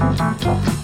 Música